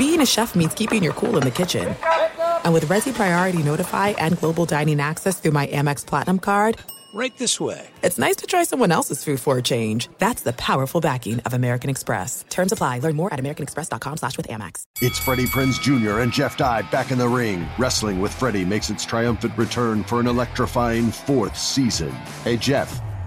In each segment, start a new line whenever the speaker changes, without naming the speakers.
being a chef means keeping your cool in the kitchen. And with Resy Priority Notify and Global Dining Access through my Amex Platinum card,
right this way.
It's nice to try someone else's food for a change. That's the powerful backing of American Express. Terms apply. Learn more at americanexpress.com slash with Amex.
It's Freddie Prinze Jr. and Jeff Dye back in the ring. Wrestling with Freddie makes its triumphant return for an electrifying fourth season. Hey, Jeff.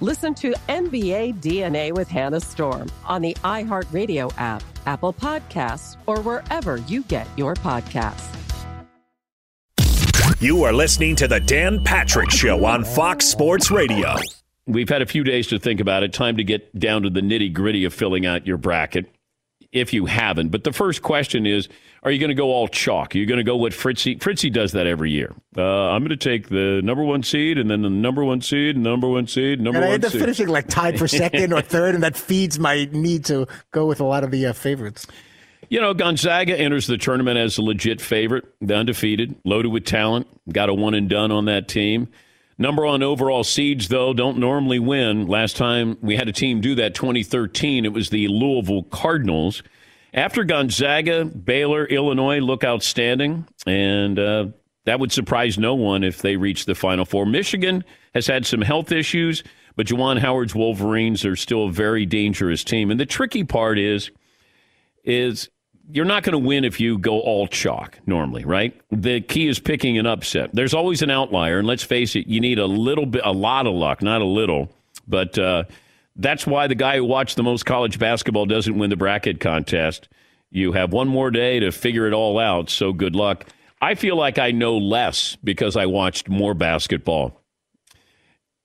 Listen to NBA DNA with Hannah Storm on the iHeartRadio app, Apple Podcasts, or wherever you get your podcasts.
You are listening to The Dan Patrick Show on Fox Sports Radio.
We've had a few days to think about it. Time to get down to the nitty gritty of filling out your bracket if you haven't. But the first question is are you going to go all chalk? Are you going to go what Fritzy? Fritzy does that every year. Uh, I'm going to take the number one seed and then the number one seed, number one seed, number one seed.
and
one
I end up
seed.
finishing like tied for second or third, and that feeds my need to go with a lot of the uh, favorites.
You know, Gonzaga enters the tournament as a legit favorite, the undefeated, loaded with talent, got a one and done on that team. Number one overall seeds, though, don't normally win. Last time we had a team do that, 2013, it was the Louisville Cardinals. After Gonzaga, Baylor, Illinois look outstanding, and uh, that would surprise no one if they reach the Final Four. Michigan has had some health issues, but Juwan Howard's Wolverines are still a very dangerous team. And the tricky part is, is you're not going to win if you go all chalk normally, right? The key is picking an upset. There's always an outlier, and let's face it, you need a little bit, a lot of luck, not a little, but. Uh, that's why the guy who watched the most college basketball doesn't win the bracket contest. You have one more day to figure it all out, so good luck. I feel like I know less because I watched more basketball.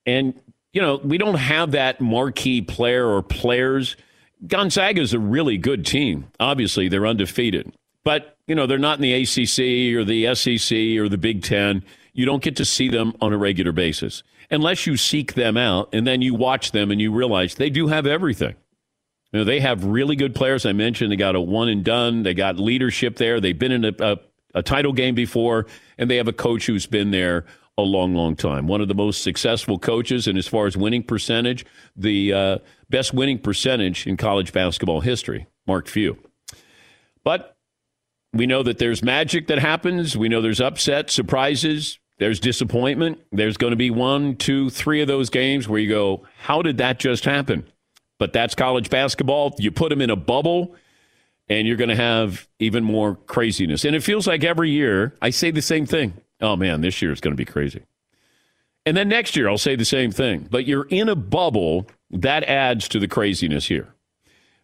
And, you know, we don't have that marquee player or players. Gonzaga is a really good team. Obviously, they're undefeated. But, you know, they're not in the ACC or the SEC or the Big Ten. You don't get to see them on a regular basis unless you seek them out and then you watch them and you realize they do have everything. You know, they have really good players. I mentioned they got a one and done. They got leadership there. They've been in a, a, a title game before, and they have a coach who's been there a long, long time. One of the most successful coaches, and as far as winning percentage, the uh, best winning percentage in college basketball history. Mark Few. But we know that there's magic that happens. We know there's upset, surprises, there's disappointment. There's going to be one, two, three of those games where you go, how did that just happen? But that's college basketball. You put them in a bubble, and you're going to have even more craziness. And it feels like every year I say the same thing. Oh, man, this year is going to be crazy. And then next year I'll say the same thing. But you're in a bubble, that adds to the craziness here.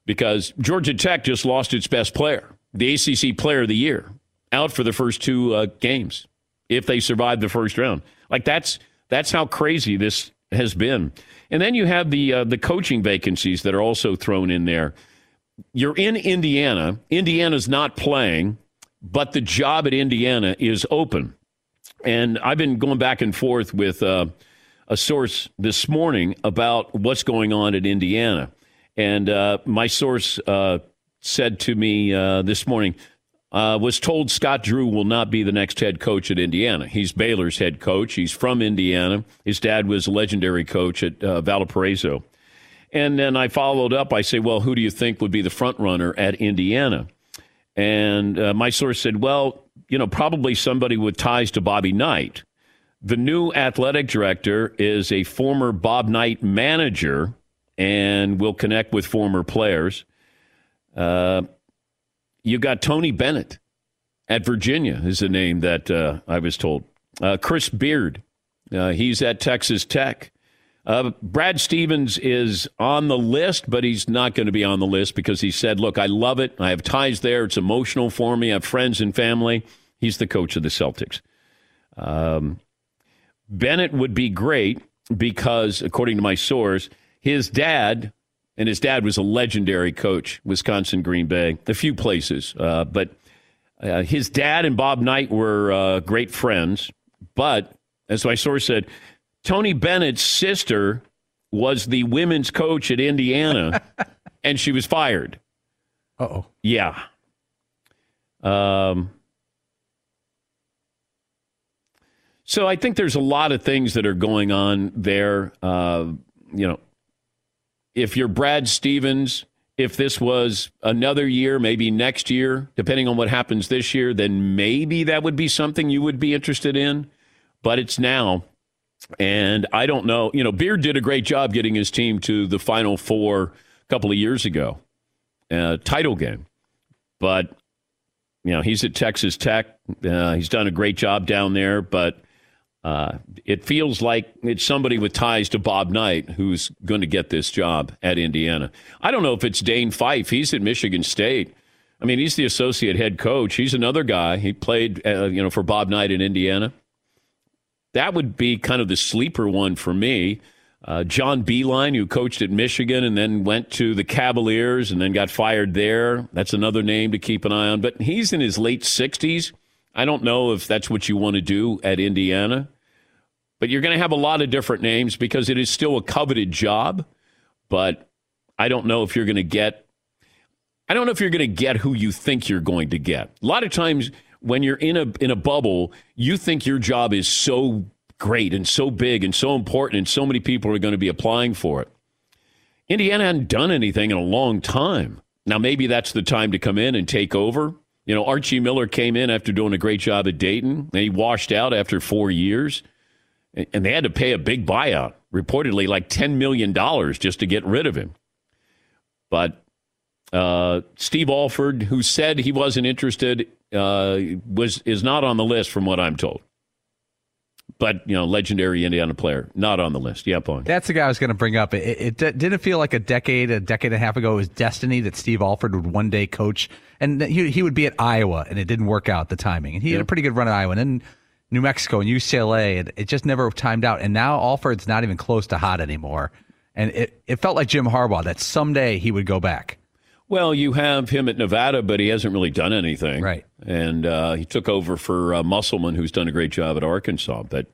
Because Georgia Tech just lost its best player, the ACC player of the year, out for the first two uh, games if they survive the first round. Like that's that's how crazy this has been. And then you have the uh, the coaching vacancies that are also thrown in there. You're in Indiana. Indiana's not playing, but the job at Indiana is open. And I've been going back and forth with uh, a source this morning about what's going on at Indiana. And uh, my source uh, said to me uh, this morning, uh, was told Scott Drew will not be the next head coach at Indiana. He's Baylor's head coach. He's from Indiana. His dad was a legendary coach at uh, Valparaiso. And then I followed up. I say, well, who do you think would be the front runner at Indiana? And uh, my source said, well, you know, probably somebody with ties to Bobby Knight. The new athletic director is a former Bob Knight manager and will connect with former players. Uh, you got Tony Bennett at Virginia is the name that uh, I was told. Uh, Chris Beard, uh, he's at Texas Tech. Uh, Brad Stevens is on the list, but he's not going to be on the list because he said, "Look, I love it. I have ties there. It's emotional for me. I have friends and family." He's the coach of the Celtics. Um, Bennett would be great because, according to my source, his dad and his dad was a legendary coach, Wisconsin Green Bay, a few places. Uh, but uh, his dad and Bob Knight were uh, great friends. But as my source said, Tony Bennett's sister was the women's coach at Indiana, and she was fired.
oh.
Yeah. Um, so I think there's a lot of things that are going on there. Uh, you know, if you're Brad Stevens, if this was another year, maybe next year, depending on what happens this year, then maybe that would be something you would be interested in. But it's now. And I don't know. You know, Beard did a great job getting his team to the Final Four a couple of years ago, uh, title game. But, you know, he's at Texas Tech. Uh, he's done a great job down there. But uh, it feels like it's somebody with ties to Bob Knight who's going to get this job at Indiana. I don't know if it's Dane Fife. He's at Michigan State. I mean, he's the associate head coach. He's another guy. He played, uh, you know, for Bob Knight in Indiana. That would be kind of the sleeper one for me. Uh, John Beilein, who coached at Michigan and then went to the Cavaliers and then got fired there. That's another name to keep an eye on. But he's in his late 60s. I don't know if that's what you want to do at Indiana, but you're going to have a lot of different names because it is still a coveted job. But I don't know if you're going to get. I don't know if you're going to get who you think you're going to get. A lot of times when you're in a in a bubble, you think your job is so great and so big and so important, and so many people are going to be applying for it. Indiana hadn't done anything in a long time. Now maybe that's the time to come in and take over. You know, Archie Miller came in after doing a great job at Dayton, and he washed out after four years. And they had to pay a big buyout, reportedly like $10 million just to get rid of him. But uh, Steve Alford, who said he wasn't interested, uh, was is not on the list from what I'm told. But you know, legendary Indiana player, not on the list. Yeah, Paul.
That's the guy I was going to bring up. It, it, it, didn't feel like a decade, a decade and a half ago, it was destiny that Steve Alford would one day coach, and he he would be at Iowa, and it didn't work out the timing. And he yeah. had a pretty good run at Iowa, and then New Mexico and UCLA, and it just never timed out. And now Alford's not even close to hot anymore, and it it felt like Jim Harbaugh that someday he would go back.
Well, you have him at Nevada, but he hasn't really done anything.
Right.
And uh, he took over for uh, Musselman, who's done a great job at Arkansas. But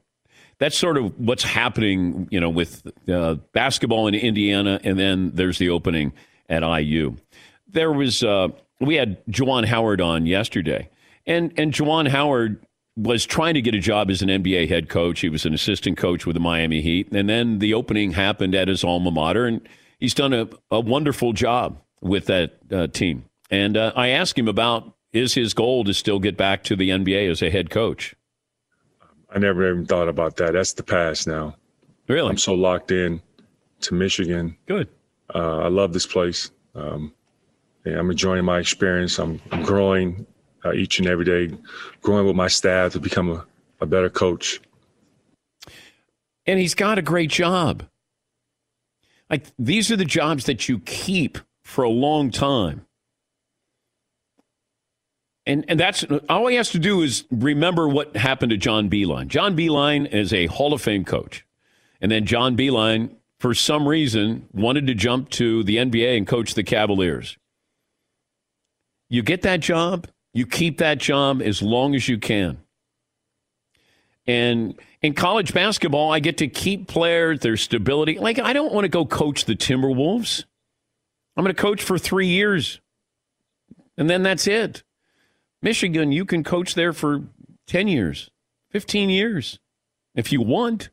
that's sort of what's happening, you know, with uh, basketball in Indiana, and then there's the opening at IU. There was uh, we had Juwan Howard on yesterday, and and Juwan Howard was trying to get a job as an NBA head coach. He was an assistant coach with the Miami Heat, and then the opening happened at his alma mater, and he's done a, a wonderful job with that uh, team. And uh, I asked him about is his goal to still get back to the NBA as a head coach.
I never even thought about that. That's the past now.
Really?
I'm so locked in to Michigan.
Good.
Uh, I love this place. Um, yeah, I'm enjoying my experience. I'm, I'm growing uh, each and every day, growing with my staff to become a, a better coach.
And he's got a great job. Like these are the jobs that you keep for a long time. And, and that's all he has to do is remember what happened to John Beilein. John Beilein is a Hall of Fame coach. And then John Beilein, for some reason, wanted to jump to the NBA and coach the Cavaliers. You get that job, you keep that job as long as you can. And in college basketball, I get to keep players, their stability. Like, I don't want to go coach the Timberwolves. I'm going to coach for three years, and then that's it Michigan, you can coach there for 10 years, 15 years if you want.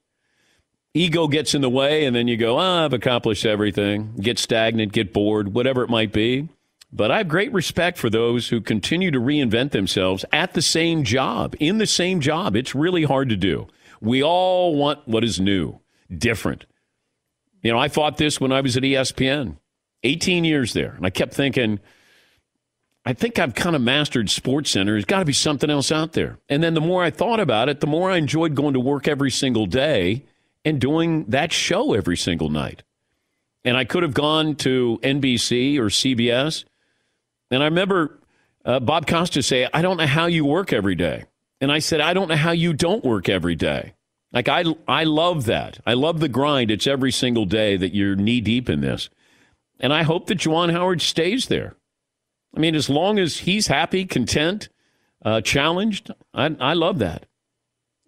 Ego gets in the way, and then you go, oh, I've accomplished everything, get stagnant, get bored, whatever it might be. But I have great respect for those who continue to reinvent themselves at the same job, in the same job. It's really hard to do. We all want what is new, different. You know, I fought this when I was at ESPN, 18 years there. And I kept thinking, I think I've kind of mastered Sports Center. There's got to be something else out there. And then the more I thought about it, the more I enjoyed going to work every single day and doing that show every single night. And I could have gone to NBC or CBS. And I remember uh, Bob Costas say, I don't know how you work every day. And I said, I don't know how you don't work every day. Like, I, I love that. I love the grind. It's every single day that you're knee deep in this. And I hope that Juwan Howard stays there. I mean, as long as he's happy, content, uh, challenged, I, I love that.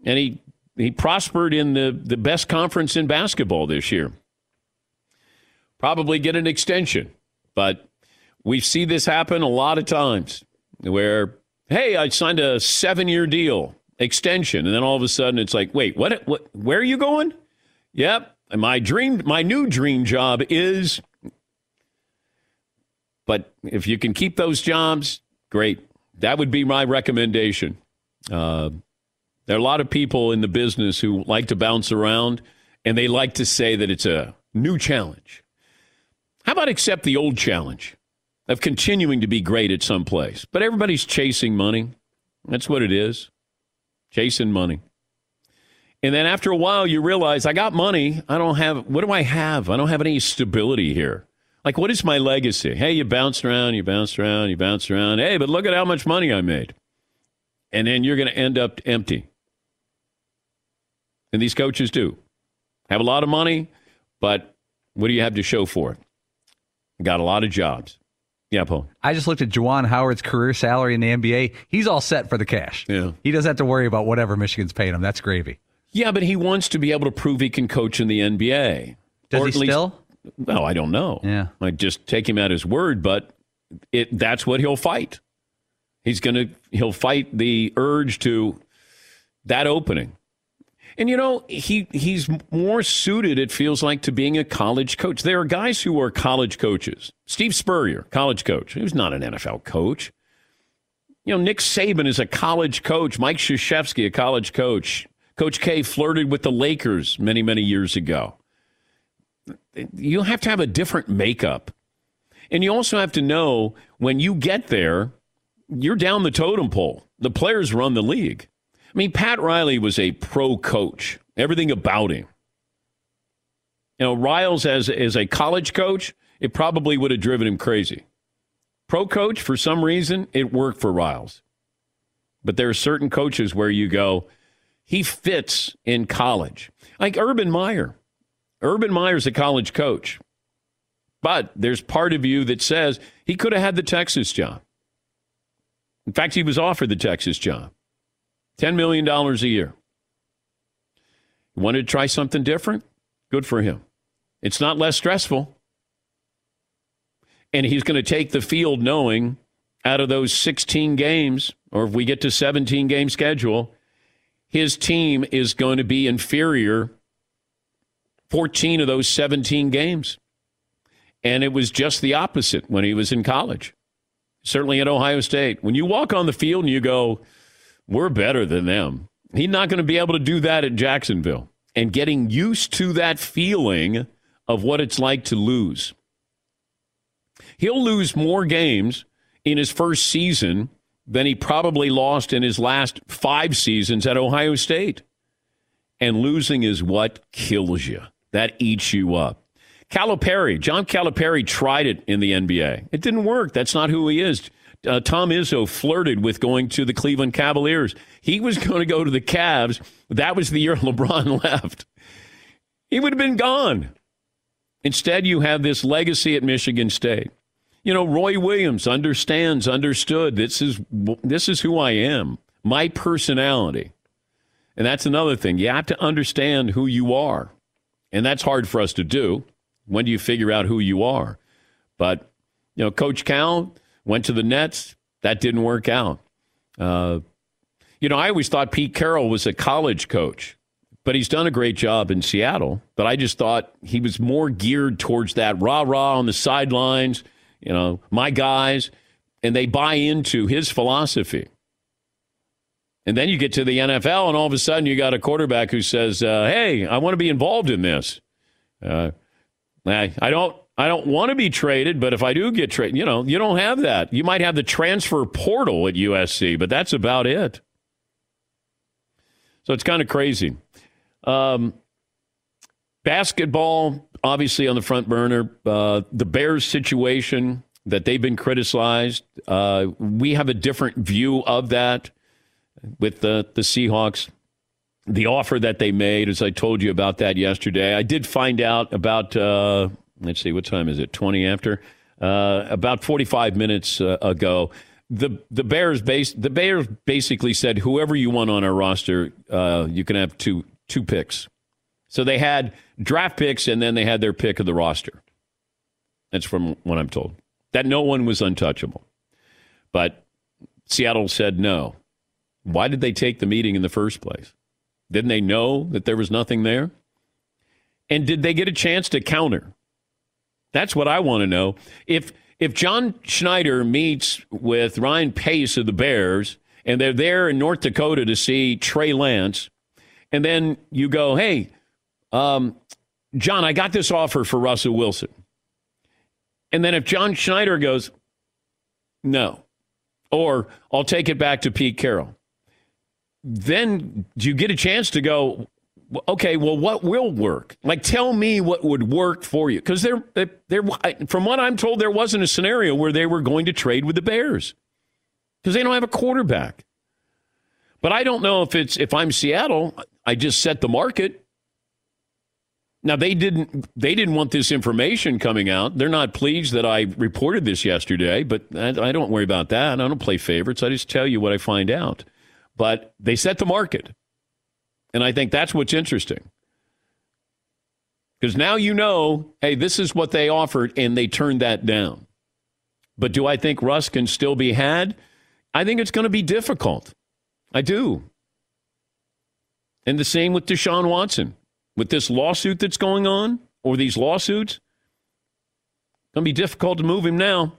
And he he prospered in the, the best conference in basketball this year. Probably get an extension, but we see this happen a lot of times where, hey, I signed a seven year deal extension, and then all of a sudden it's like, wait, what? What? Where are you going? Yep, my dream, my new dream job is. But if you can keep those jobs, great. That would be my recommendation. Uh, there are a lot of people in the business who like to bounce around and they like to say that it's a new challenge. How about accept the old challenge of continuing to be great at some place? But everybody's chasing money. That's what it is chasing money. And then after a while, you realize I got money. I don't have, what do I have? I don't have any stability here. Like, what is my legacy? Hey, you bounced around, you bounced around, you bounced around. Hey, but look at how much money I made. And then you're going to end up empty. And these coaches do have a lot of money, but what do you have to show for it? Got a lot of jobs. Yeah, Paul.
I just looked at Juwan Howard's career salary in the NBA. He's all set for the cash.
Yeah.
He doesn't have to worry about whatever Michigan's paying him. That's gravy.
Yeah, but he wants to be able to prove he can coach in the NBA.
Does he
least-
still?
Well, I don't know.
Yeah.
I just take him at his word, but it that's what he'll fight. He's going to he'll fight the urge to that opening. And you know, he he's more suited it feels like to being a college coach. There are guys who are college coaches. Steve Spurrier, college coach. He was not an NFL coach. You know, Nick Saban is a college coach. Mike Krzyzewski, a college coach. Coach K flirted with the Lakers many, many years ago. You have to have a different makeup. And you also have to know when you get there, you're down the totem pole. The players run the league. I mean, Pat Riley was a pro coach, everything about him. You know, Riles, as, as a college coach, it probably would have driven him crazy. Pro coach, for some reason, it worked for Riles. But there are certain coaches where you go, he fits in college. Like Urban Meyer. Urban Meyer's a college coach. But there's part of you that says he could have had the Texas job. In fact, he was offered the Texas job. $10 million a year. Wanted to try something different? Good for him. It's not less stressful. And he's going to take the field knowing out of those 16 games, or if we get to 17 game schedule, his team is going to be inferior 14 of those 17 games. And it was just the opposite when he was in college, certainly at Ohio State. When you walk on the field and you go, we're better than them, he's not going to be able to do that at Jacksonville. And getting used to that feeling of what it's like to lose. He'll lose more games in his first season than he probably lost in his last five seasons at Ohio State. And losing is what kills you. That eats you up. Calipari, John Calipari tried it in the NBA. It didn't work. That's not who he is. Uh, Tom Izzo flirted with going to the Cleveland Cavaliers. He was going to go to the Cavs. That was the year LeBron left. He would have been gone. Instead, you have this legacy at Michigan State. You know, Roy Williams understands, understood. This is this is who I am. My personality. And that's another thing. You have to understand who you are. And that's hard for us to do. When do you figure out who you are? But, you know, Coach Cal went to the Nets. That didn't work out. Uh, you know, I always thought Pete Carroll was a college coach, but he's done a great job in Seattle. But I just thought he was more geared towards that rah rah on the sidelines, you know, my guys, and they buy into his philosophy. And then you get to the NFL, and all of a sudden you got a quarterback who says, uh, "Hey, I want to be involved in this. Uh, I, I don't, I don't want to be traded, but if I do get traded, you know, you don't have that. You might have the transfer portal at USC, but that's about it. So it's kind of crazy. Um, basketball, obviously on the front burner. Uh, the Bears situation that they've been criticized. Uh, we have a different view of that with the, the Seahawks. The offer that they made, as I told you about that yesterday, I did find out about, uh, let's see, what time is it? 20 after? Uh, about 45 minutes uh, ago. The the Bears base the Bears basically said whoever you want on our roster, uh, you can have two two picks. So they had draft picks and then they had their pick of the roster. That's from what I'm told. That no one was untouchable. But Seattle said no. Why did they take the meeting in the first place? Didn't they know that there was nothing there? And did they get a chance to counter? That's what I want to know. If if John Schneider meets with Ryan Pace of the Bears and they're there in North Dakota to see Trey Lance, and then you go, hey, um, John, I got this offer for Russell Wilson. And then if John Schneider goes, no, or I'll take it back to Pete Carroll then you get a chance to go okay well what will work? Like tell me what would work for you. Because there there from what i'm told there wasn't a scenario where they were going to trade with the bears because they don't have a quarterback. But i don't know if it's if i'm seattle i just set the market. Now they didn't they didn't want this information coming out. They're not pleased that i reported this yesterday but i, I don't worry about that. I don't play favorites. I just tell you what i find out but they set the market. And I think that's what's interesting. Because now you know, hey, this is what they offered, and they turned that down. But do I think Russ can still be had? I think it's going to be difficult. I do. And the same with Deshaun Watson. With this lawsuit that's going on, or these lawsuits, it's going to be difficult to move him now.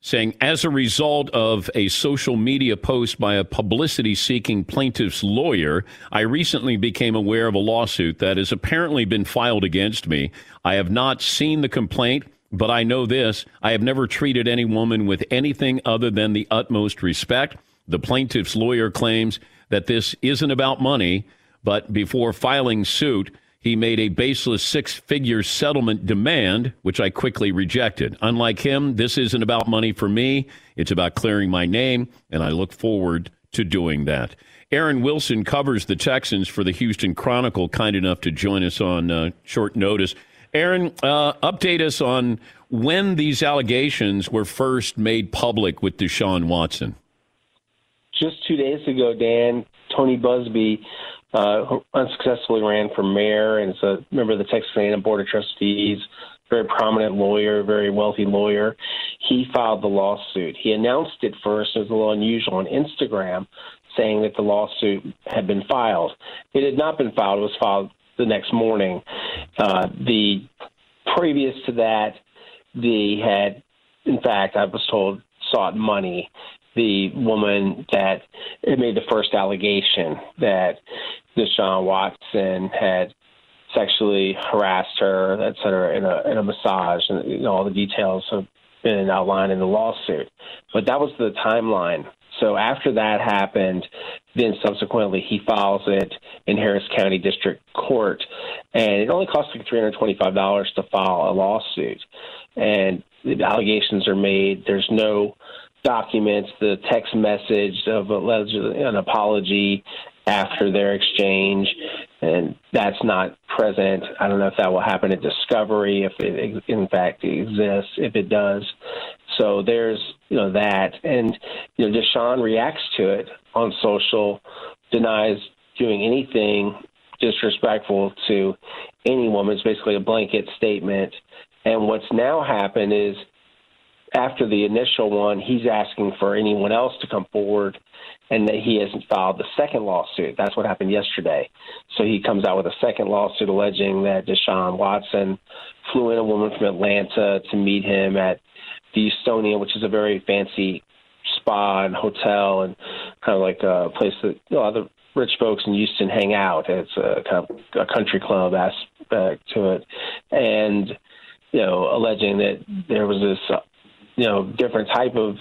saying, as a result of a social media post by a publicity seeking plaintiff's lawyer, I recently became aware of a lawsuit that has apparently been filed against me. I have not seen the complaint. But I know this I have never treated any woman with anything other than the utmost respect. The plaintiff's lawyer claims that this isn't about money, but before filing suit, he made a baseless six figure settlement demand, which I quickly rejected. Unlike him, this isn't about money for me. It's about clearing my name, and I look forward to doing that. Aaron Wilson covers the Texans for the Houston Chronicle, kind enough to join us on uh, short notice. Aaron, uh, update us on when these allegations were first made public with Deshaun Watson.
Just two days ago, Dan, Tony Buzbee uh, unsuccessfully ran for mayor and is a member of the Texas A&M Board of Trustees, very prominent lawyer, very wealthy lawyer. He filed the lawsuit. He announced it first as a little unusual on Instagram, saying that the lawsuit had been filed. It had not been filed. It was filed the next morning. Uh, the previous to that, the had, in fact, I was told, sought money the woman that made the first allegation that Deshaun Watson had sexually harassed her, et cetera, in a in a massage, and you know, all the details have been outlined in the lawsuit. But that was the timeline. So after that happened, then subsequently he files it in Harris County District Court, and it only costs like three hundred twenty-five dollars to file a lawsuit. And the allegations are made. There's no documents the text message of allegedly an apology after their exchange, and that's not present. I don't know if that will happen at Discovery, if it in fact exists, if it does. So there's you know that, and you know Deshaun reacts to it on social, denies doing anything disrespectful to any woman. It's basically a blanket statement. And what's now happened is after the initial one, he's asking for anyone else to come forward and that he hasn't filed the second lawsuit. That's what happened yesterday. So he comes out with a second lawsuit alleging that Deshaun Watson flew in a woman from Atlanta to meet him at the Houstonian, which is a very fancy spa and hotel and kind of like a place that you know, other rich folks in Houston hang out. It's a kind of a country club aspect to it, and you know, alleging that there was this you know different type of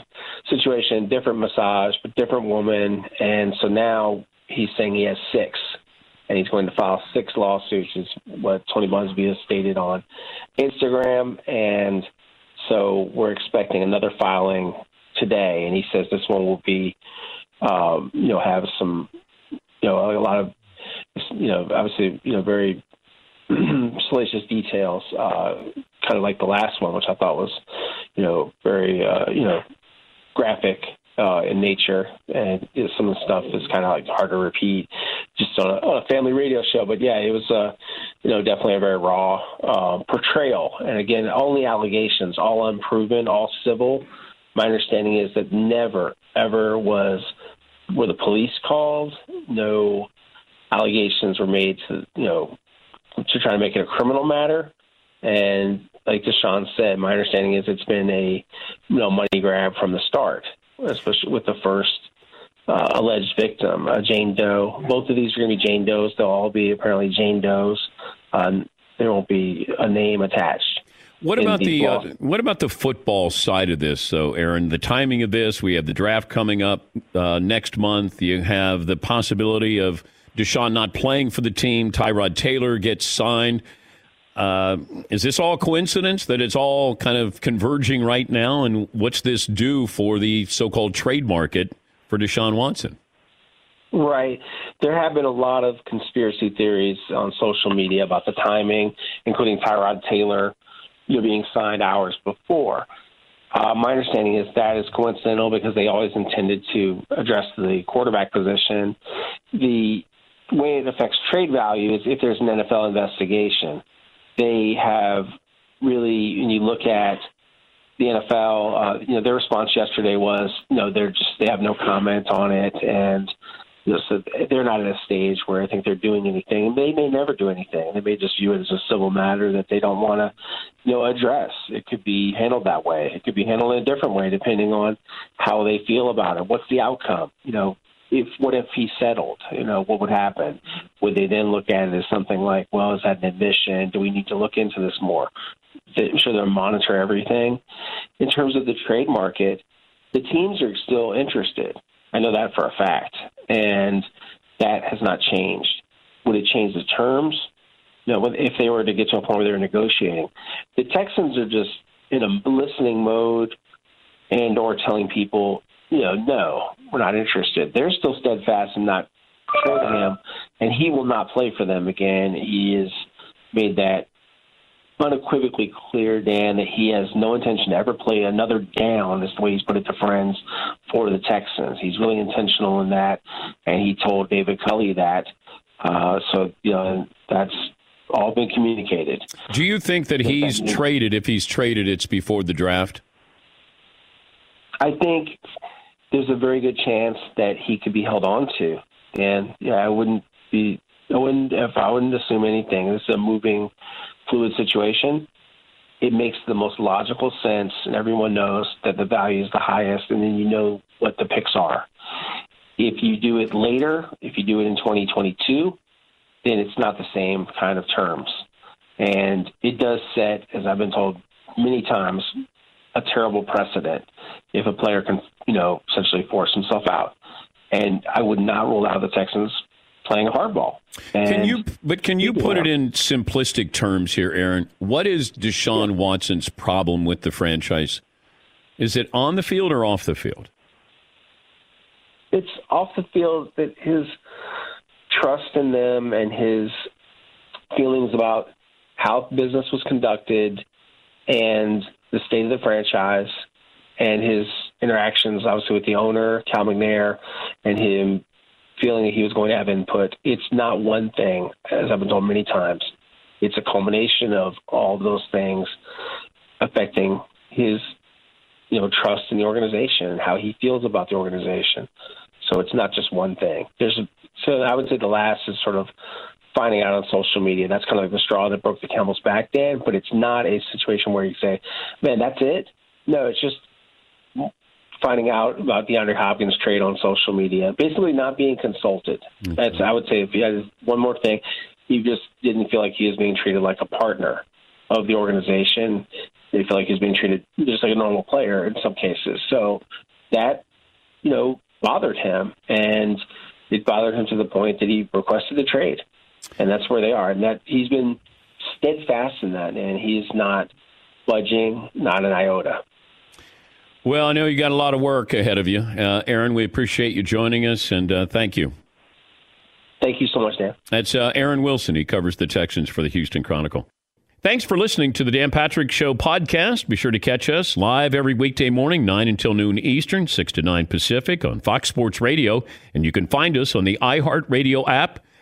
situation, different massage, but different woman, and so now he's saying he has six. And he's going to file six lawsuits, is what Tony Buzbee has stated on Instagram. And so we're expecting another filing today. And he says this one will be, um, you know, have some you know, a lot of, you know, obviously, you know, very salacious details, uh, kind of like the last one, which I thought was, you know, very, uh, you know, graphic uh, in nature, and you know, some of the stuff is kind of like hard to repeat just on a, on a family radio show. But yeah, it was, uh, you know, definitely a very raw uh, portrayal. And again, only allegations, all unproven, all civil. My understanding is that never, ever was were the police called. No allegations were made to you know to try to make it a criminal matter. And like Deshaun said, my understanding is it's been a you know money grab from the start, especially with the first uh, alleged victim, uh, Jane Doe. Both of these are going to be Jane Does. They'll all be apparently Jane Does. Um, there won't be a name attached.
What about the uh, what about the football side of this? So, Aaron, the timing of this, we have the draft coming up uh, next month. You have the possibility of Deshaun not playing for the team. Tyrod Taylor gets signed. Uh, is this all coincidence that it's all kind of converging right now? And what's this do for the so-called trade market for Deshaun Watson?
Right. There have been a lot of conspiracy theories on social media about the timing, including Tyrod Taylor you know, being signed hours before. Uh, my understanding is that is coincidental because they always intended to address the quarterback position. The way it affects trade value is if there's an NFL investigation. They have really, when you look at the NFL, uh, you know, their response yesterday was, you know, they're just they have no comment on it, and you know, so they're not at a stage where I think they're doing anything. They may never do anything. They may just view it as a civil matter that they don't want to, you know, address. It could be handled that way. It could be handled in a different way depending on how they feel about it. What's the outcome? You know, if what if he settled? You know, what would happen? Would they then look at it as something like, well, is that an admission? Do we need to look into this more? Sure they'll monitor everything. In terms of the trade market, the teams are still interested. I know that for a fact, and that has not changed. Would it change the terms? No. If they were to get to a point where they're negotiating, the Texans are just in a listening mode, and or telling people, you know, no, we're not interested. They're still steadfast and not trading him, and he will not play for them again. He has made that unequivocally clear, Dan, that he has no intention to ever play another down, is the way he's put it to friends, for the Texans. He's really intentional in that, and he told David Culley that. Uh, so, you know, that's all been communicated.
Do you think that he's traded? If he's traded, it's before the draft?
I think there's a very good chance that he could be held on to. And yeah, I wouldn't be, I wouldn't, if I wouldn't assume anything. This is a moving fluid situation, it makes the most logical sense, and everyone knows that the value is the highest, and then you know what the picks are. If you do it later, if you do it in 2022, then it's not the same kind of terms. And it does set, as I've been told many times, a terrible precedent if a player can, you know, essentially force himself out. And I would not rule out the Texans playing a hardball. And
can you? But can you put it in simplistic terms here, Aaron? What is Deshaun Watson's problem with the franchise? Is it on the field or off the field?
It's off the field that his trust in them and his feelings about how business was conducted and the state of the franchise and his interactions, obviously, with the owner, Cal McNair, and him feeling that he was going to have input. It's not one thing, as I've been told many times. It's a culmination of all those things affecting his, you know, trust in the organization and how he feels about the organization. So it's not just one thing. There's so I would say the last is sort of finding out on social media. That's kind of like the straw that broke the camel's back, Dan. But it's not a situation where you say, "Man, that's it." No, it's just finding out about the Andre Hopkins trade on social media, basically not being consulted. Mm-hmm. That's I would say if you had one more thing, he just didn't feel like he was being treated like a partner of the organization. They feel like he's being treated just like a normal player in some cases. So that, you know, bothered him and it bothered him to the point that he requested the trade. And that's where they are. And that he's been steadfast in that and he's not budging, not an iota.
Well, I know you got a lot of work ahead of you. Uh, Aaron, we appreciate you joining us and uh, thank you.
Thank you so much, Dan.
That's uh, Aaron Wilson. He covers the Texans for the Houston Chronicle. Thanks for listening to the Dan Patrick Show podcast. Be sure to catch us live every weekday morning, 9 until noon Eastern, 6 to 9 Pacific on Fox Sports Radio. And you can find us on the iHeartRadio app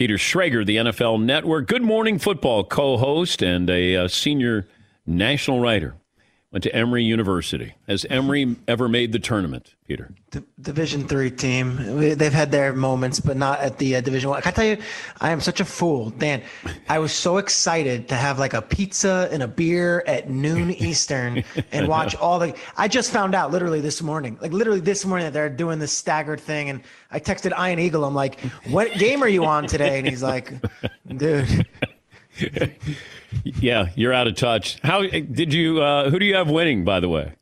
Peter Schrager, the NFL Network, Good Morning Football co host and a uh, senior national writer. Went to Emory University. Has Emory ever made the tournament, Peter?
D- Division three team. They've had their moments, but not at the uh, Division one. I tell you, I am such a fool, Dan. I was so excited to have like a pizza and a beer at noon Eastern and watch all the. I just found out literally this morning, like literally this morning, that they're doing this staggered thing, and I texted Ian Eagle. I'm like, "What game are you on today?" And he's like, "Dude."
yeah, you're out of touch. How did you? Uh, who do you have winning, by the way?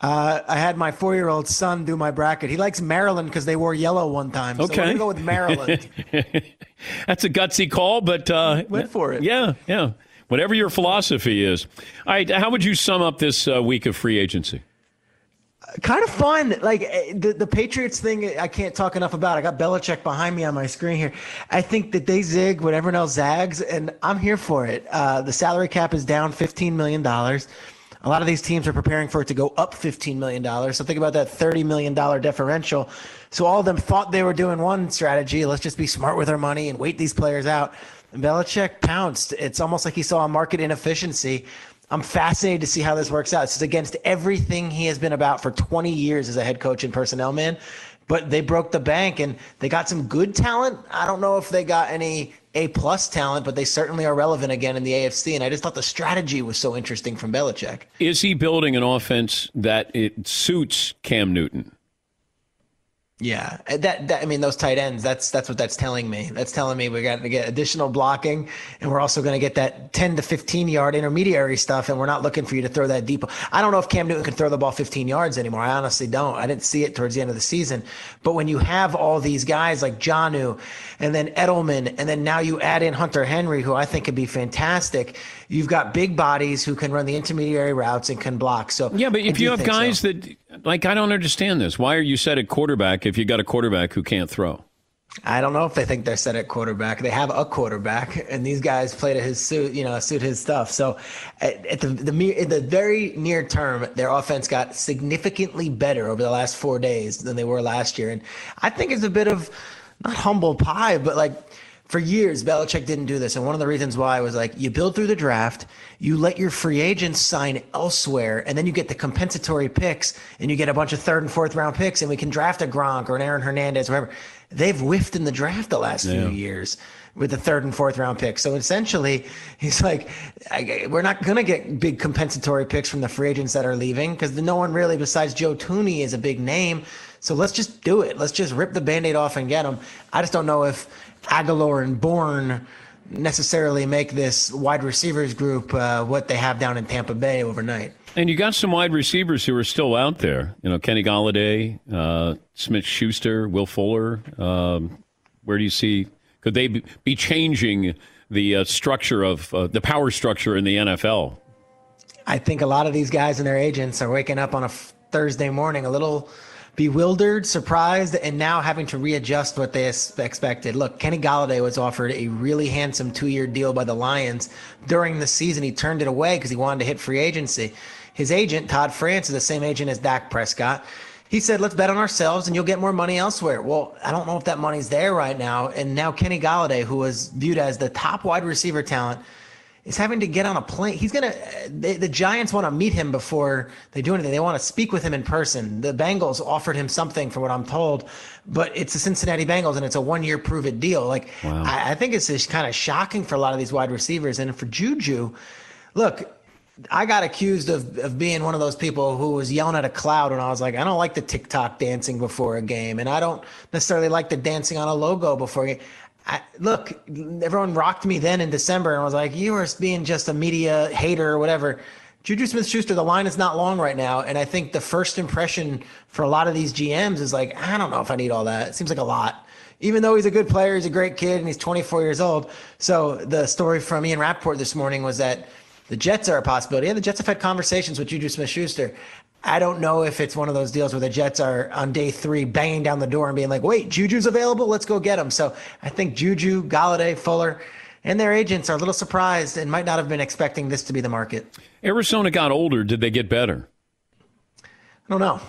Uh, I had my four-year-old son do my bracket. He likes Maryland because they wore yellow one time. So
Okay.
gonna go with Maryland.
That's a gutsy call, but uh,
Went for it.
Yeah, yeah. Whatever your philosophy is. All right, how would you sum up this uh, week of free agency?
Kind of fun. Like eh, the the Patriots thing, I can't talk enough about. I got Belichick behind me on my screen here. I think that they zig when everyone else zags, and I'm here for it. Uh, the salary cap is down 15 million dollars. A lot of these teams are preparing for it to go up $15 million. So think about that $30 million differential. So all of them thought they were doing one strategy. Let's just be smart with our money and wait these players out. And Belichick pounced. It's almost like he saw a market inefficiency. I'm fascinated to see how this works out. This is against everything he has been about for 20 years as a head coach and personnel man. But they broke the bank and they got some good talent. I don't know if they got any A plus talent, but they certainly are relevant again in the AFC. And I just thought the strategy was so interesting from Belichick.
Is he building an offense that it suits Cam Newton?
Yeah, Uh, that, that I mean those tight ends. That's that's what that's telling me. That's telling me we got to get additional blocking, and we're also going to get that 10 to 15 yard intermediary stuff. And we're not looking for you to throw that deep. I don't know if Cam Newton can throw the ball 15 yards anymore. I honestly don't. I didn't see it towards the end of the season. But when you have all these guys like Jonnu, and then Edelman, and then now you add in Hunter Henry, who I think could be fantastic. You've got big bodies who can run the intermediary routes and can block. So
Yeah, but if you have
think so.
guys that, like, I don't understand this. Why are you set at quarterback if you got a quarterback who can't throw?
I don't know if they think they're set at quarterback. They have a quarterback, and these guys play to his suit, you know, suit his stuff. So, at, at the the in the very near term, their offense got significantly better over the last four days than they were last year, and I think it's a bit of not humble pie, but like for years, Belichick didn't do this. And one of the reasons why was like you build through the draft, you let your free agents sign elsewhere, and then you get the compensatory picks and you get a bunch of third and fourth round picks, and we can draft a Gronk or an Aaron Hernandez, or whatever. They've whiffed in the draft the last
Yeah.
few years with the third and fourth round picks. So essentially, he's like, I, we're not going to get big compensatory picks from the free agents that are leaving because no one really, besides Joe Thuney, is a big name. So let's just do it. Let's just rip the band aid off and get them. I just don't know if Agholor and Bourne necessarily make this wide receivers group uh, what they have down in Tampa Bay overnight.
And you got some wide receivers who are still out there. You know, Kenny Golladay, uh, Smith Schuster, Will Fuller. Um, where do you see? Could they be changing the uh, structure of uh, the power structure in the NFL?
I think a lot of these guys and their agents are waking up on a f- Thursday morning a little bewildered, surprised, and now having to readjust what they expected. Look, Kenny Golladay was offered a really handsome two-year deal by the Lions during the season. He turned it away because he wanted to hit free agency. His agent, Todd France, is the same agent as Dak Prescott. He said, let's bet on ourselves and you'll get more money elsewhere. Well, I don't know if that money's there right now. And now Kenny Golladay, who was viewed as the top wide receiver talent, is having to get on a plane. He's going to, the Giants want to meet him before they do anything. They want to speak with him in person. The Bengals offered him something, for what I'm told, but it's the Cincinnati Bengals and it's a one year prove it deal. Like,
Wow.
I, I think it's just kind of shocking for a lot of these wide receivers. And for Juju, look, I got accused of, of being one of those people who was yelling at a cloud when I was like, I don't like the TikTok dancing before a game, and I don't necessarily like the dancing on a logo before a game. I, look, everyone rocked me then in December and was like, you were being just a media hater or whatever. Juju Smith Schuster, the line is not long right now. And I think the first impression for a lot of these GMs is like, I don't know if I need all that. It seems like a lot. Even though he's a good player, he's a great kid, and he's 24 years old. So the story from Ian Rapoport this morning was that the Jets are a possibility. Yeah, the Jets have had conversations with Juju Smith Schuster. I don't know if it's one of those deals where the Jets are on day three banging down the door and being like, wait, Juju's available? Let's go get him. So I think Juju, Golladay, Fuller, and their agents are a little surprised and might not have been expecting this to be the market.
Arizona got older. Did they get better?
I don't know.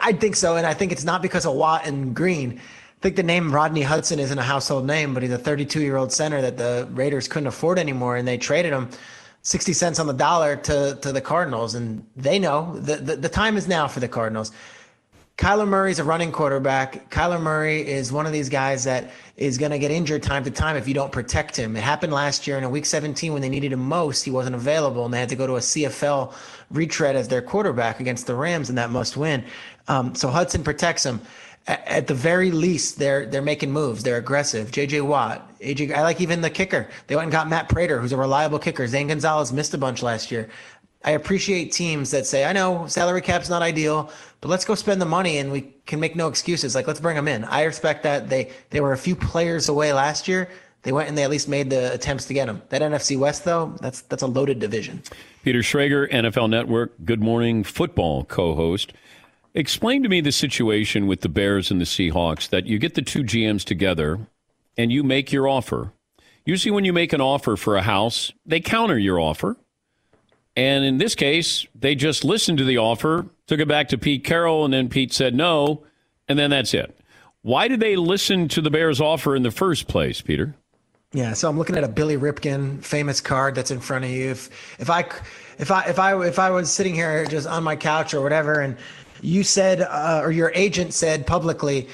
I think so. And I think it's not because of Watt and Green. I think the name Rodney Hudson isn't a household name, but he's a 32 year old center that the Raiders couldn't afford anymore. And they traded him 60 cents on the dollar to, to the Cardinals. And they know the, the, the time is now for the Cardinals. Kyler Murray's a running quarterback. Kyler Murray is one of these guys that is going to get injured time to time if you don't protect him. It happened last year in a week 17 when they needed him most. He wasn't available and they had to go to a CFL retread as their quarterback against the Rams in that must win. Um, so Hudson protects him. At the very least, they're they're making moves. They're aggressive. JJ Watt, AJ. I like even the kicker. They went and got Matt Prater, who's a reliable kicker. Zane Gonzalez missed a bunch last year. I appreciate teams that say, I know salary cap's not ideal, but let's go spend the money and we can make no excuses. Like let's bring them in. I respect that. They they were a few players away last year. They went and they at least made the attempts to get them. That NFC West though, that's that's a loaded division.
Peter Schrager, NFL Network, Good Morning Football co host. Explain to me the situation with the Bears and the Seahawks that you get the two GMs together and you make your offer. Usually, when you make an offer for a house, they counter your offer. And in this case, they just listened to the offer, took it back to Pete Carroll, and then Pete said no, and then that's it. Why did they listen to the Bears' offer in the first place, Peter?
Yeah, so I'm looking at a Billy Ripken famous card that's in front of you. If if I if I if I if I was sitting here just on my couch or whatever, and you said uh, or your agent said publicly,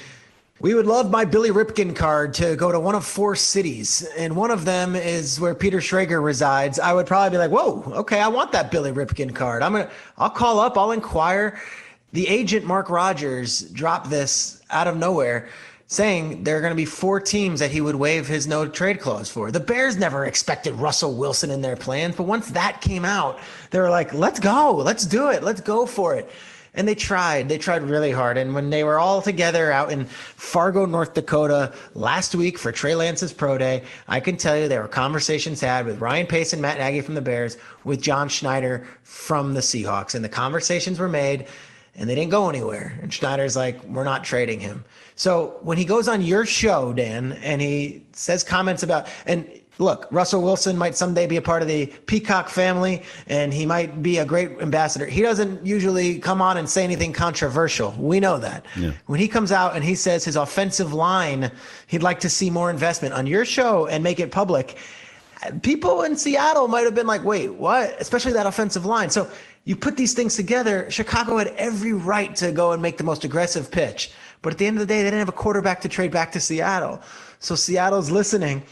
we would love my Billy Ripken card to go to one of four cities, and one of them is where Peter Schrager resides. I would probably be like, "Whoa, okay, I want that Billy Ripken card. I'm gonna, I'll call up, I'll inquire." The agent Mark Rodgers dropped this out of nowhere, saying there are going to be four teams that he would waive his no trade clause for. The Bears never expected Russell Wilson in their plans, but once that came out, they were like, "Let's go, let's do it, let's go for it." And they tried. They tried really hard. And when they were all together out in Fargo, North Dakota last week for Trey Lance's pro day, I can tell you there were conversations had with Ryan Pace and Matt Nagy from the Bears, with John Schneider from the Seahawks. And the conversations were made and they didn't go anywhere. And Schneider's like, we're not trading him. So when he goes on your show, Dan, and he says comments about, and look, Russell Wilson might someday be a part of the Peacock family and he might be a great ambassador. He doesn't usually come on and say anything controversial. We know that.
Yeah.
When he comes out and he says his offensive line, he'd like to see more investment on your show and make it public. People in Seattle might have been like, wait, what? Especially that offensive line. So you put these things together. Chicago had every right to go and make the most aggressive pitch. But at the end of the day, they didn't have a quarterback to trade back to Seattle. So Seattle's listening.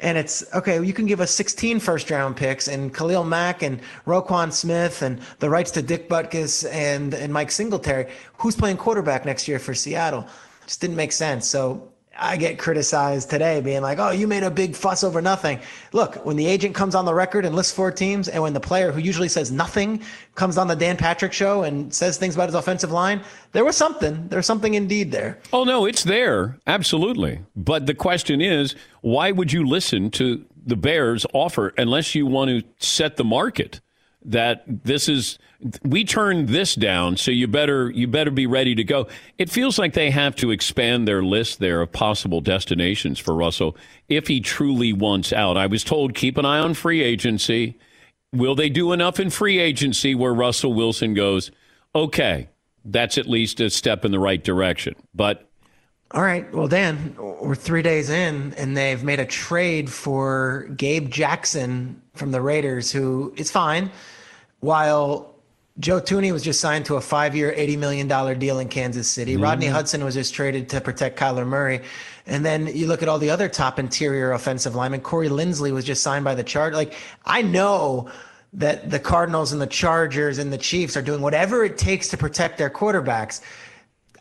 And it's okay, you can give us 16 first round picks and Khalil Mack and Roquan Smith and the rights to Dick Butkus and, and Mike Singletary. Who's playing quarterback next year for Seattle? Just didn't make sense. So I get criticized today being like, oh, you made a big fuss over nothing. Look, when the agent comes on the record and lists four teams, and when the player who usually says nothing comes on the Dan Patrick show and says things about his offensive line, there was something. There's something indeed there.
Oh, no, it's there. Absolutely. But the question is why would you listen to the Bears' offer unless you want to set the market? That this is we turned this down, so you better you better be ready to go. It feels like they have to expand their list there of possible destinations for Russell if he truly wants out. I was told keep an eye on free agency. Will they do enough in free agency where Russell Wilson goes, okay, that's at least a step in the right direction. But
All right. Well, Dan, we're three days in, and they've made a trade for Gabe Jackson from the Raiders, who is fine, while Joe Thuney was just signed to a five-year, eighty million dollar deal in Kansas City. Mm-hmm. Rodney Hudson was just traded to protect Kyler Murray, and then you look at all the other top interior offensive linemen. Corey Linsley was just signed by the Chargers. Like I know that the Cardinals and the Chargers and the Chiefs are doing whatever it takes to protect their quarterbacks.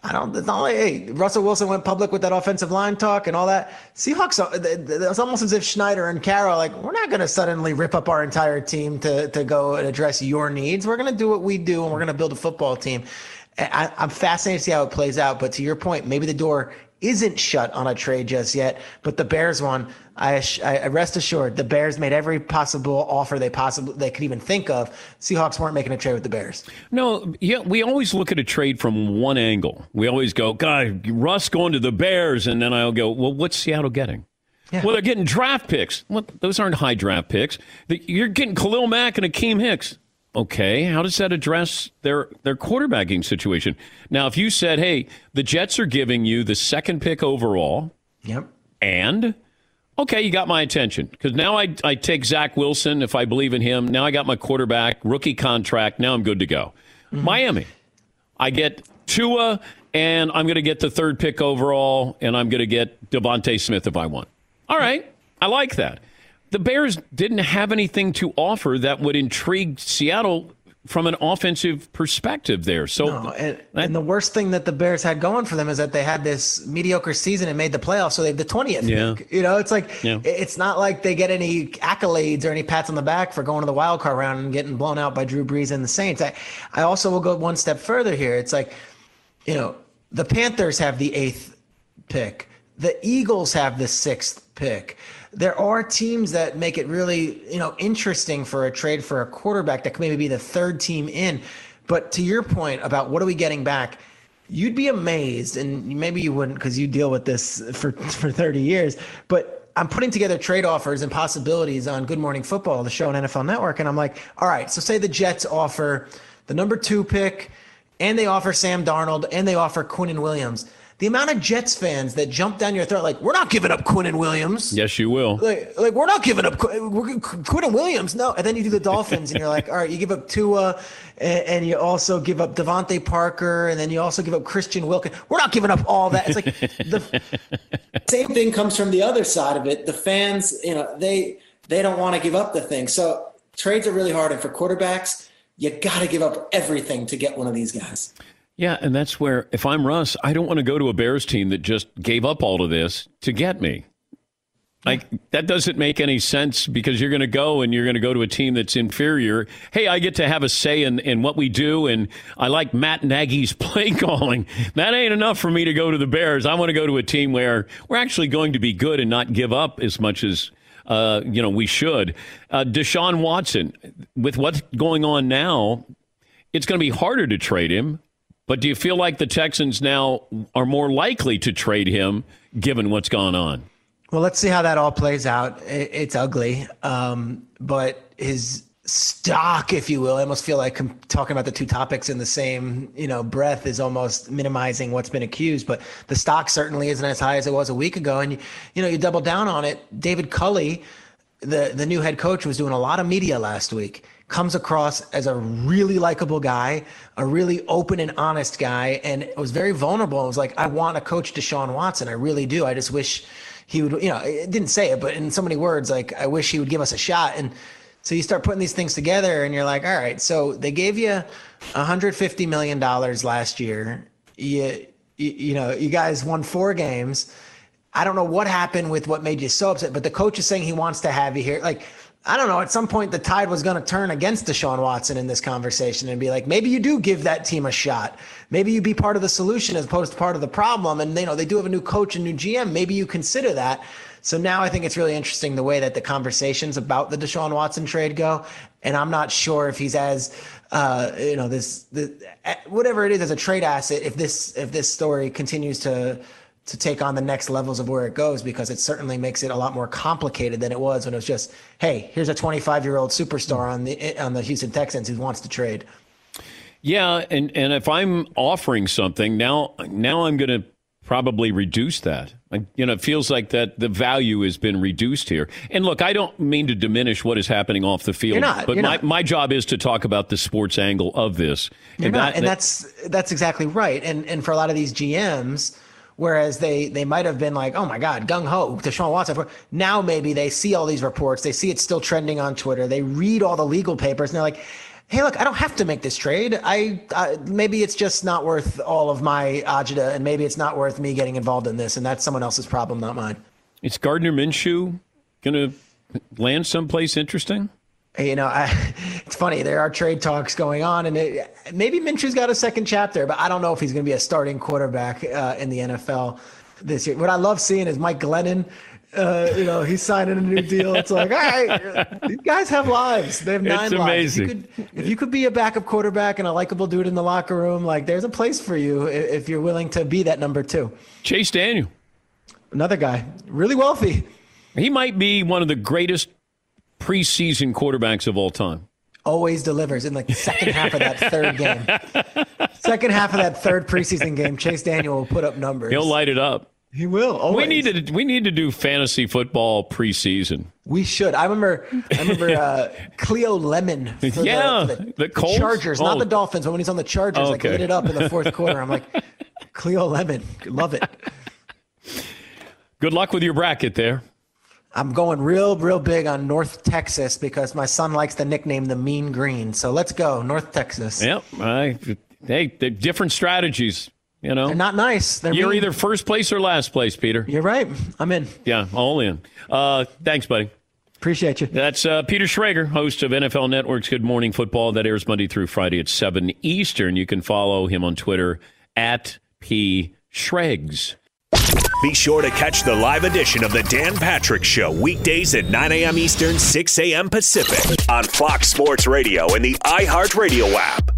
I don't. It's not like hey, Russell Wilson went public with that offensive line talk and all that. Seahawks. uh, It's almost as if Schneider and Carroll like we're not going to suddenly rip up our entire team to to go and address your needs. We're going to do what we do and we're going to build a football team. I, I'm fascinated to see how it plays out. But to your point, maybe the door isn't shut on a trade just yet. But the Bears one, I, I rest assured, the Bears made every possible offer they possibly they could even think of. Seahawks weren't making a trade with the Bears.
No, yeah, we always look at a trade from one angle. We always go, God, Russ going to the Bears, and then I'll go, well, what's Seattle getting? Well, they're getting draft picks. Well, those aren't high draft picks. You're getting Khalil Mack and Akiem Hicks. Okay, how does that address their their quarterbacking situation? Now, if you said, "Hey, the Jets are giving you the second pick overall,"
Yep.
and okay, you got my attention because now I I take Zach Wilson if I believe in him. Now I got my quarterback rookie contract. Now I'm good to go. Mm-hmm. Miami, I get Tua, and I'm going to get the third pick overall, and I'm going to get DeVonta Smith if I want. All right, I like that. The Bears didn't have anything to offer that would intrigue Seattle from an offensive perspective there. So
No, and, and the worst thing that the Bears had going for them is that they had this mediocre season and made the playoffs, so they have the twentieth.
Yeah.
pick. You know, it's like
Yeah.
it's not like they get any accolades or any pats on the back for going to the wild card round and getting blown out by Drew Brees and the Saints. I, I also will go one step further here. It's like, you know, the Panthers have the eighth pick. The Eagles have the sixth pick. There are teams that make it really, you know, interesting for a trade for a quarterback that could maybe be the third team in. But to your point about what are we getting back, you'd be amazed, and maybe you wouldn't because you deal with this for for 30 years. But I'm putting together trade offers and possibilities on Good Morning Football, the show on NFL Network, and I'm like, all right, so say the Jets offer the number two pick, and they offer Sam Darnold, and they offer Quinnen Williams. The amount of Jets fans that jump down your throat, like, we're not giving up Quinnen Williams.
yes, you will.
Like, like we're not giving up Qu- Quinnen Williams. No, and then you do the Dolphins, and you're like, all right, you give up Tua, and, and you also give up DeVante Parker, and then you also give up Christian Wilkins. We're not giving up all that. It's like the same thing comes from the other side of it. The fans, you know, they they don't want to give up the thing. So trades are really hard, and for quarterbacks, you got to give up everything to get one of these guys.
Yeah, and that's where if I'm Russ, I don't want to go to a Bears team that just gave up all of this to get me. Like that doesn't make any sense because you're going to go and you're going to go to a team that's inferior. Hey, I get to have a say in, in what we do, and I like Matt Nagy's play calling. That ain't enough for me to go to the Bears. I want to go to a team where we're actually going to be good and not give up as much as uh, you know we should. Uh, Deshaun Watson, with what's going on now, it's going to be harder to trade him. But do you feel like the Texans now are more likely to trade him given what's gone on?
Well, let's see how that all plays out. It's ugly, um, but his stock, if you will, I almost feel like com- talking about the two topics in the same, you know, breath is almost minimizing what's been accused. But the stock certainly isn't as high as it was a week ago, and you, you know, you double down on it. David Culley, the the new head coach, was doing a lot of media last week. Comes across as a really likable guy, a really open and honest guy, and was very vulnerable. It was like, I want to coach Deshaun Watson. I really do. I just wish he would, you know, it didn't say it, but in so many words, like, I wish he would give us a shot. And so you start putting these things together and you're like, all right, so they gave you $150 million last year. You, you, you know, you guys won four games. I don't know what happened with what made you so upset, but the coach is saying he wants to have you here. Like, I don't know. At some point, the tide was going to turn against Deshaun Watson in this conversation and be like, maybe you do give that team a shot. Maybe you be part of the solution as opposed to part of the problem. And you know, they do have a new coach and new GM. Maybe you consider that. So now I think it's really interesting the way that the conversations about the Deshaun Watson trade go. And I'm not sure if he's as, uh, you know, this, the, whatever it is as a trade asset. If this, if this story continues to to take on the next levels of where it goes because it certainly makes it a lot more complicated than it was when it was just, hey, here's a 25 year old superstar on the on the Houston Texans who wants to trade.
Yeah, and and if I'm offering something now, now I'm going to probably reduce that. Like, you know, it feels like that the value has been reduced here. And look, I don't mean to diminish what is happening off the field,
You're not,
but my,
not.
my job is to talk about the sports angle of this.
You're not, and that's that's exactly right. And and for a lot of these GMs, whereas they they might have been like, oh my God, gung ho, Deshaun Watson. Now maybe they see all these reports, they see it's still trending on Twitter, they read all the legal papers, and they're like. Hey, look! I don't have to make this trade. I, I maybe it's just not worth all of my agita, and maybe it's not worth me getting involved in this, and that's someone else's problem, not mine.
Is Gardner Minshew going to land someplace interesting?
You know, I, it's funny. There are trade talks going on, and it, maybe Minshew's got a second chapter, but I don't know if he's going to be a starting quarterback uh, in the NFL this year. What I love seeing is Mike Glennon. Uh, you know, he's signing a new deal. It's like, all right, these guys have lives. They have nine
It's
lives. If you,
amazing.
could, if you could be a backup quarterback and a likable dude in the locker room, like there's a place for you if you're willing to be that number two.
Chase Daniel.
Another guy, really wealthy.
He might be one of the greatest preseason quarterbacks of all time.
always delivers in the second half of that third game. Second half of that third preseason game, Chase Daniel will put up numbers.
He'll light it up.
He will.
We
always.
need to we need to do fantasy football preseason.
We should. I remember. I remember uh, Cleo Lemon. For
Yeah,
the, for
the
the
Colts?
Chargers,
Oh.
not the Dolphins. But when he's on the Chargers, like
Okay.
lit it up in the fourth quarter. I'm like, Cleo Lemon, love it.
Good luck with your bracket there.
I'm going real, real big on North Texas because my son likes the nickname the Mean Green. So let's go North Texas.
Yep. I, hey, they're different strategies. You know,
They're not nice. They're
You're
mean.
either first place or last place, Peter.
You're right. I'm in.
Yeah, all in. Uh, thanks, buddy.
Appreciate you.
That's uh, Peter Schrager, host of NFL Network's Good Morning Football. That airs Monday through Friday at 7 Eastern. You can follow him on Twitter at P. Shregs.
Be sure to catch the live edition of the Dan Patrick Show weekdays at 9 a.m. Eastern, 6 a.m. Pacific on Fox Sports Radio and the iHeartRadio app.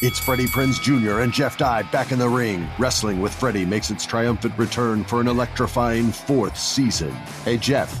It's Freddie Prinze Jr. and Jeff Dye back in the ring. Wrestling with Freddie makes its triumphant return for an electrifying fourth season. Hey, Jeff,